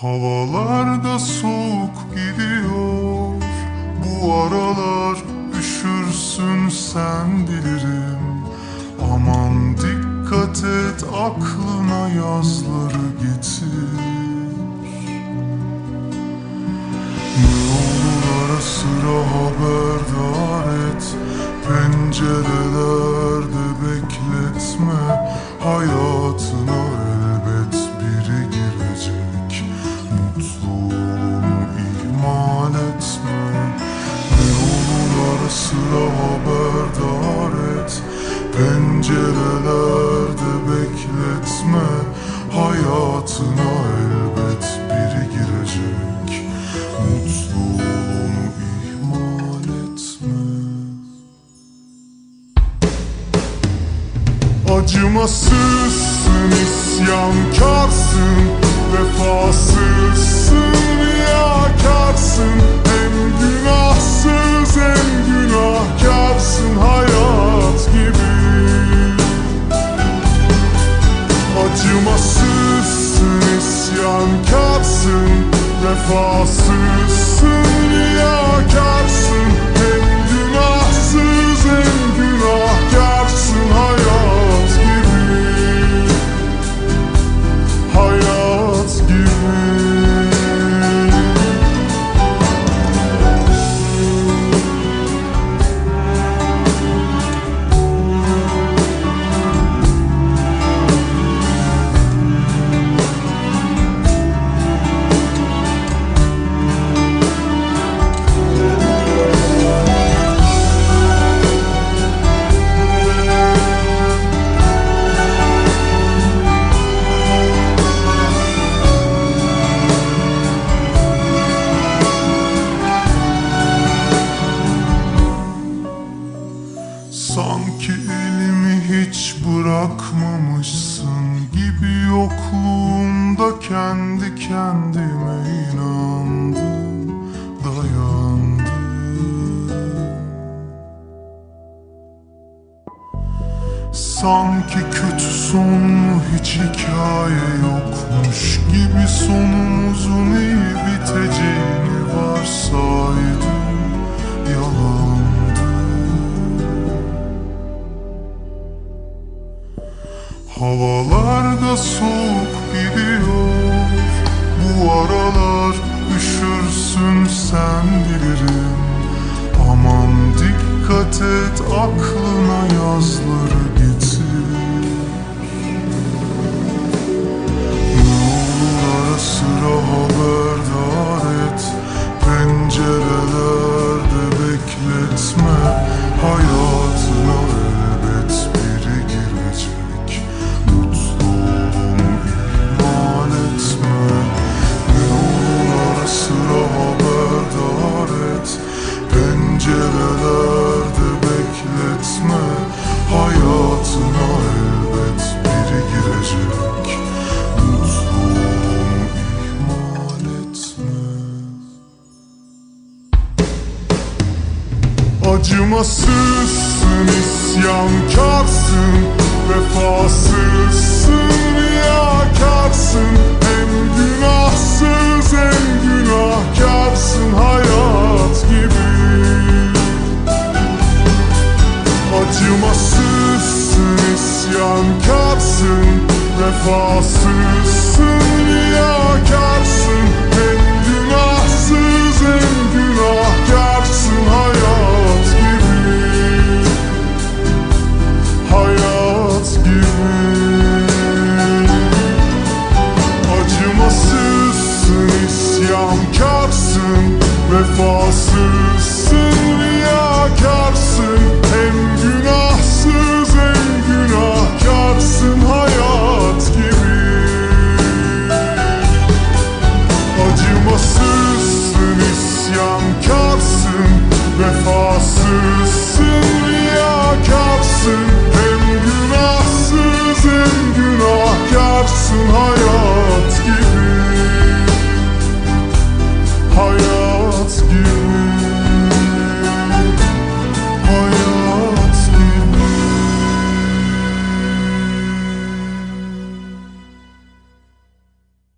Havalar da soğuk gidiyor. Bu aralar üşürsün sen bilirim. Aman dikkat et aklına yazları getir Pencerelerde bekletme Hayatına elbet biri girecek. Mutluluğunu ihmal etme. Acımasızsın, isyankarsın Vefasızsın, riyakarsın Hem günahsız isyankarsın Vefasızsın, riyakarsın bırakmamışsın gibi yokluğumda kendi kendime inandım, dayandım. Sanki kötü sonlu hiç hikaye yokmuş gibi sonumuzun Havalar da soğuk gidiyor Bu aralar üşürsün sen bilirim. Aman dikkat et aklına yazları Acımasızsın, isyankarsın Vefasızsın, riyakarsın Hem günahsız hem günahkarsın Hayat gibi. Acımasızsın, isyankarsın Vefasızsın, riyakarsın isyankarsın Vefasızsın, riyakarsın Hem günahsız hem günahkarsın. Hayat